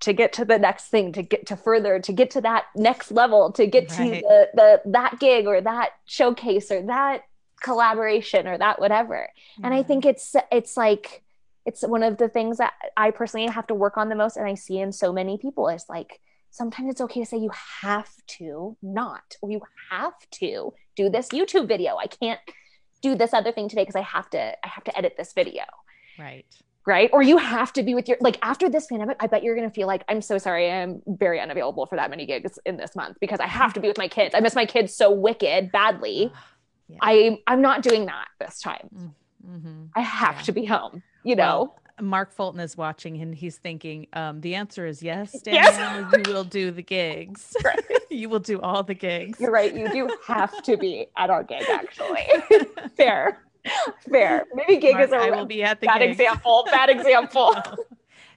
to get to the next thing to get to further to get to that next level to get right. to the, the that gig or that showcase or that collaboration or that whatever and i think it's it's like it's one of the things that I personally have to work on the most and I see in so many people is like sometimes it's okay to say you have to not or you have to do this YouTube video. I can't do this other thing today because I have to I have to edit this video. Right. Right? Or you have to be with your like after this pandemic, I bet you're going to feel like I'm so sorry I'm very unavailable for that many gigs in this month because I have to be with my kids. I miss my kids so wicked badly. yeah. I I'm not doing that this time. Mm-hmm. I have yeah. to be home you know. Well, Mark Fulton is watching and he's thinking, um, the answer is yes, Danielle, yes. you will do the gigs. Right. you will do all the gigs. You're right. You do have to be at our gig, actually. Fair. Fair. Maybe gig Mark, is a I will be at the bad gig. example. Bad example.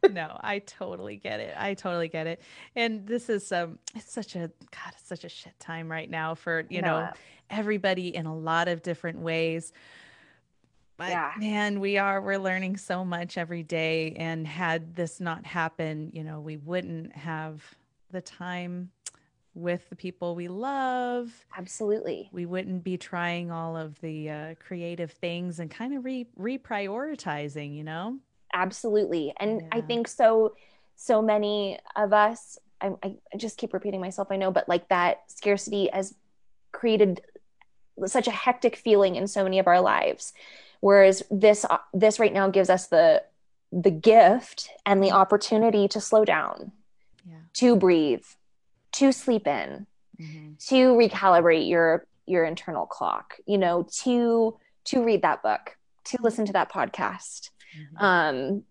no. no, I totally get it. I totally get it. And this is um it's such a god, it's such a shit time right now for, you no. know, everybody in a lot of different ways but yeah. man we are we're learning so much every day and had this not happened, you know we wouldn't have the time with the people we love. Absolutely. We wouldn't be trying all of the uh, creative things and kind of re reprioritizing you know? Absolutely. And yeah. i think so so many of us I, I just keep repeating myself i know but like that scarcity has created such a hectic feeling in so many of our lives whereas this uh, this right now gives us the the gift and the opportunity to slow down yeah. to breathe to sleep in mm-hmm. to recalibrate your your internal clock you know to to read that book to listen to that podcast mm-hmm. um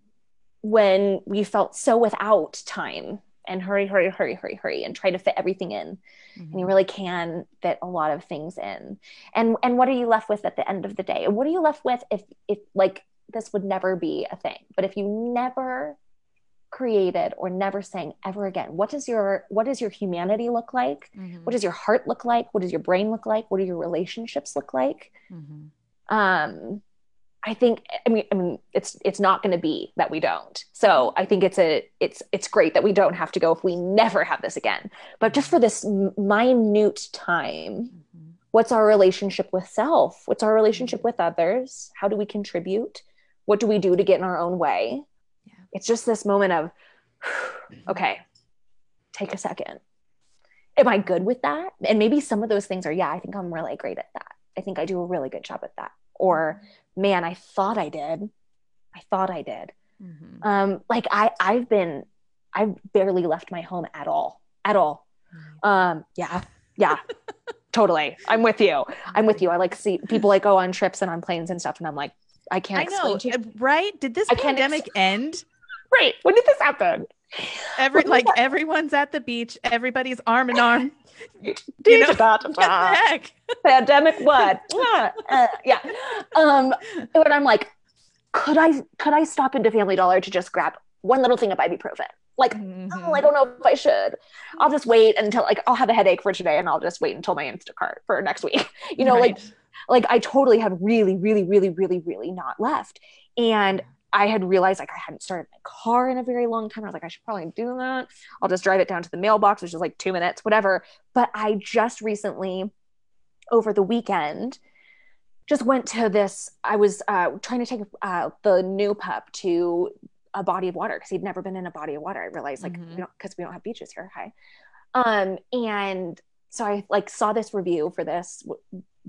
when we felt so without time and hurry, hurry, hurry, hurry, hurry, and try to fit everything in. Mm-hmm. And you mm-hmm. really can fit a lot of things in. And and what are you left with at the end of the day? What are you left with if if like this would never be a thing? But if you never created or never sang ever again, what does your what does your humanity look like? Mm-hmm. What does your heart look like? What does your brain look like? What do your relationships look like? Mm-hmm. Um I think I mean I mean it's it's not going to be that we don't. So I think it's a it's it's great that we don't have to go if we never have this again. But just for this minute time, mm-hmm. what's our relationship with self? What's our relationship mm-hmm. with others? How do we contribute? What do we do to get in our own way? Yeah. It's just this moment of okay, take a second am I good with that? And maybe some of those things are, yeah, I think I'm really great at that. I think I do a really good job at that. Or, man, I thought I did. I thought I did. Mm-hmm. Um, like I, I've been, I've barely left my home at all, at all. Um, yeah, yeah, totally. I'm with you. I'm with you. I like see people like go on trips and on planes and stuff, and I'm like, I can't. I know, you- right? Did this I pandemic ex- end? Right. When did this happen? Every like everyone's at the beach. Everybody's arm in arm. You know, what the heck? Pandemic what? uh, yeah. Um, but I'm like, could I could I stop into Family Dollar to just grab one little thing of ibuprofen? Like, mm-hmm. oh, I don't know if I should. I'll just wait until like I'll have a headache for today and I'll just wait until my Instacart for next week. You know, right. like like I totally have really, really, really, really, really not left. And I had realized like I hadn't started my car in a very long time. I was like, I should probably do that. I'll just drive it down to the mailbox, which is like two minutes, whatever. But I just recently, over the weekend, just went to this. I was uh, trying to take uh, the new pup to a body of water because he'd never been in a body of water. I realized like mm-hmm. because we, we don't have beaches here. Hi. Um, and so I like saw this review for this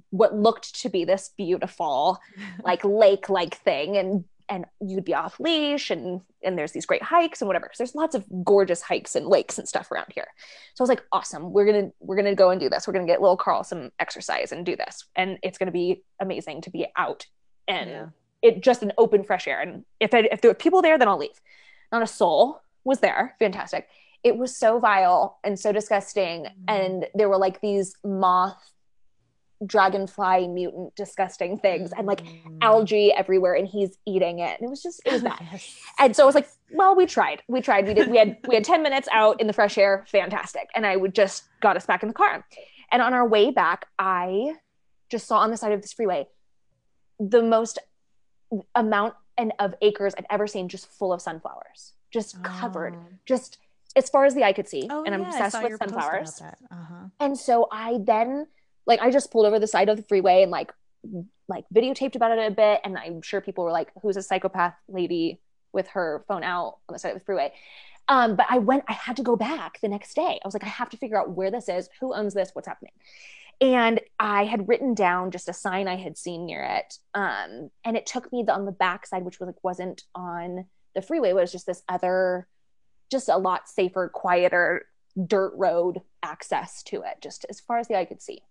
what looked to be this beautiful like lake like thing and and you'd be off leash and and there's these great hikes and whatever because there's lots of gorgeous hikes and lakes and stuff around here. So i was like awesome we're gonna we're gonna go and do this. We're gonna get little carl some exercise and do this. And it's gonna be amazing to be out and yeah. it just an open fresh air. And if I, if there were people there then i'll leave. Not a soul was there. Fantastic. It was so vile and so disgusting. Mm-hmm. and there were like these moth dragonfly mutant disgusting things and like mm. algae everywhere and he's eating it. And it was just it was bad. Yes. and so i was like well we tried. We tried. We did we had we had 10 minutes out in the fresh air. Fantastic. And i would just got us back in the car. And on our way back i just saw on the side of this freeway the most amount and of acres i've ever seen just full of sunflowers. Just covered. Oh. just as far as the eye could see. Oh, and i'm yeah, obsessed with sunflowers. uh-huh. and so i then like I just pulled over the side of the freeway and like like videotaped about it a bit and I'm sure people were like who's a psychopath lady with her phone out on the side of the freeway. Um, but I went, I had to go back the next day. I was like, I have to figure out where this is, who owns this, what's happening. And I had written down just a sign I had seen near it. Um, and it took me the, on the back side, which was like wasn't on the freeway, it was just this other, just a lot safer, quieter dirt road access to it, just as far as the eye could see.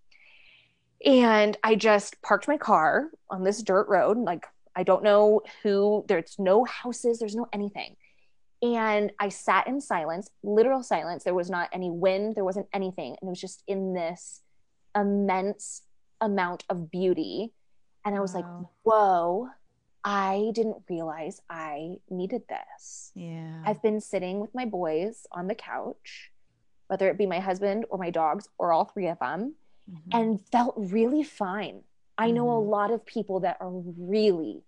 And I just parked my car on this dirt road. Like, I don't know who, there's no houses, there's no anything. And I sat in silence, literal silence. There was not any wind, there wasn't anything. And it was just in this immense amount of beauty. And I was wow. like, whoa, I didn't realize I needed this. Yeah. I've been sitting with my boys on the couch, whether it be my husband or my dogs or all three of them mm-hmm. and felt really fine. I know mm-hmm. a lot of people that are really,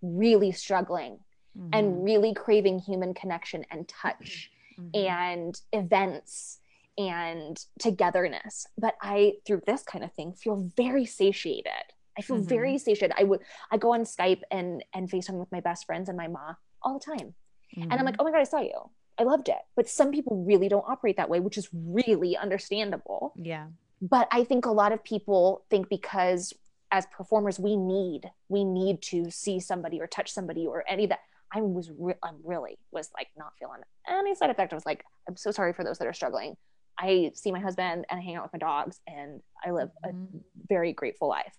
really struggling mm-hmm. and really craving human connection and touch mm-hmm. and events and togetherness. But I, through this kind of thing, feel very satiated. I feel very mm-hmm. satiated. I would I go on Skype and and FaceTime with my best friends and my mom all the time. And I'm like, mm-hmm. oh my God, I saw you. I loved it. But some people really don't operate that way, which is really understandable. Yeah but i think a lot of people think because as performers we need we need to see somebody or touch somebody or any that i was re- i really was like not feeling any side effect i was like i'm so sorry for those that are struggling i see my husband and i hang out with my dogs and i live a mm-hmm. very grateful life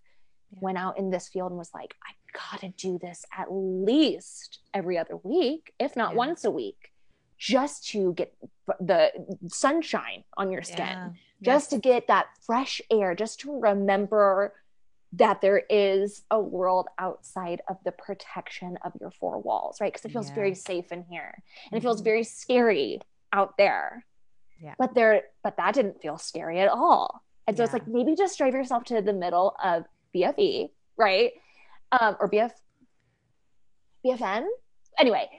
yeah. went out in this field and was like i gotta do this at least every other week if not yeah. once a week just to get the sunshine on your skin yeah just to get that fresh air, just to remember that there is a world outside of the protection of your four walls, right? Because it feels yeah. very safe in here and mm-hmm. it feels mm-hmm. very scary out there. Yeah. But there, but that didn't feel scary at all. And so yeah. it's like maybe just drive yourself to the middle of BFE, right? Um, or BF BFN. Anyway,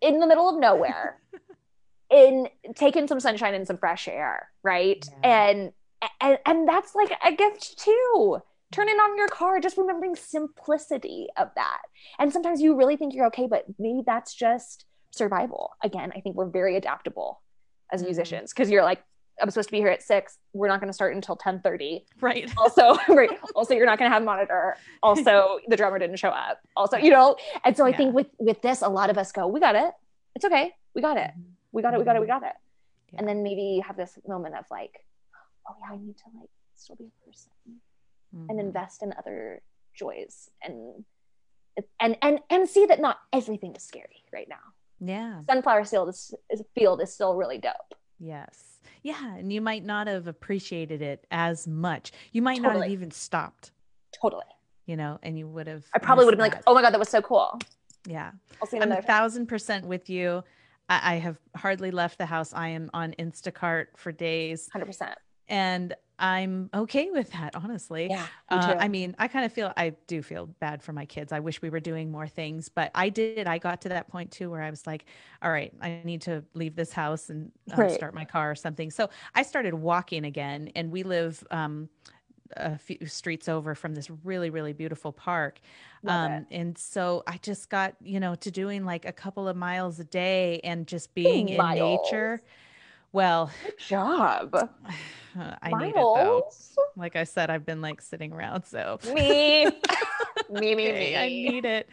in the middle of nowhere in taking some sunshine and some fresh air, right? Yeah. And, and and that's like a gift too. Turning on your car, just remembering simplicity of that. And sometimes you really think you're okay, but maybe that's just survival. Again, I think we're very adaptable as mm-hmm. musicians because you're like, I'm supposed to be here at six. We're not going to start until 10 30. Right. Also, right. Also, you're not going to have a monitor. Also, the drummer didn't show up. Also, you know, and so I Yeah. think with, with this, a lot of us go, we got it. It's okay. We got it. We got it. We got it. We got it. Yeah. And then maybe have this moment of like, oh yeah, I need to like still be a person and Mhm. invest in other joys and and and and see that not everything is scary right now. Yeah. Sunflower field is, is field is still really dope. Yes. Yeah. And you might not have appreciated it as much. You might not have even stopped, Totally. you know, and you would have. I probably would have been like, oh my god, that was so cool. yeah. I'll see you I'm a thousand percent with you. I, I have hardly left the house. I am on Instacart for days Hundred percent. and I'm okay with that, honestly. Yeah. me Uh. I mean, I kind of feel I do feel bad for my kids. I wish we were doing more things, but I did. I got to that point too where I was like, all right, I need to leave this house and um, Right. start my car or something. So I started walking again, and we live um, a few streets over from this really, really beautiful park. Love Um, it. and so I just got, you know, to doing like a couple of miles a day and just being in nature. Well, Good job. I need it though. Like I said, I've been like sitting around, so Me. me, me, me. I need it.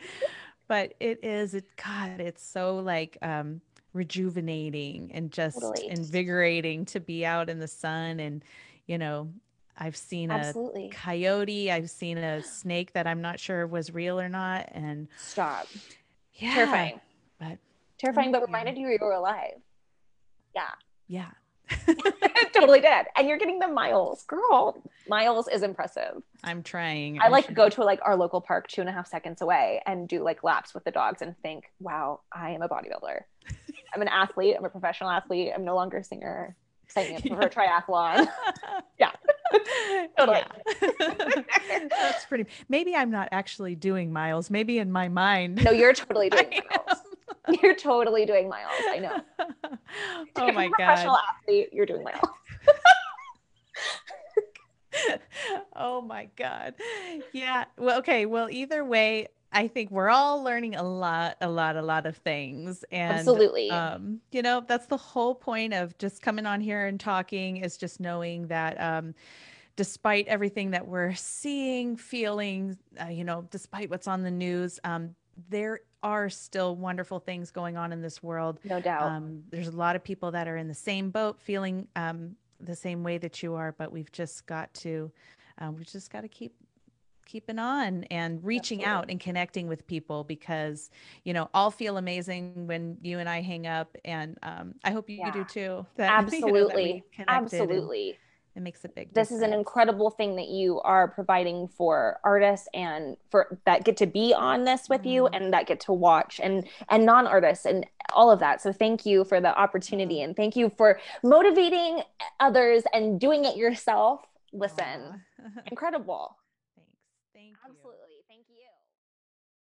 But it is it God, it's so like um rejuvenating and just Totally. invigorating to be out in the sun and you know, I've seen a coyote, I've seen a snake that I'm not sure was real or not and Stop. yeah. Terrifying. But Terrifying, but reminded you you were alive. yeah. Yeah. totally did. And you're getting the miles, girl. Miles is impressive. I'm trying. I like go to like our local park two and a half seconds away and do like laps with the dogs and think, wow, I am a bodybuilder. I'm an athlete. I'm a professional athlete. I'm no longer a singer. Signing up for a triathlon. Yeah. Totally. Yeah. That's pretty. Maybe I'm not actually doing miles. Maybe in my mind. No, you're totally doing miles. You're totally doing miles. I know. If oh my a professional athlete, you're doing miles. oh my god. Yeah. Well, okay. Well, either way, I think we're all learning a lot, a lot, a lot of things. And Absolutely. um, you know, that's the whole point of just coming on here and talking is just knowing that um despite everything that we're seeing, feeling, uh, you know, despite what's on the news, um, there are still wonderful things going on in this world. no doubt. Um, there's a lot of people that are in the same boat, feeling um, the same way that you are, but we've just got to, um, we've just got to keep keeping on and reaching out and connecting with people because you know I'll feel amazing when you and I hang up, and um, I hope you, you do too. That, you know, Absolutely. Connected and Absolutely. it makes a big. this is an incredible thing that you are providing for artists and for that get to be on this with you Mhm. and that get to watch and and non-artists and all of that so thank you for the opportunity and thank you for motivating others and doing it yourself listen incredible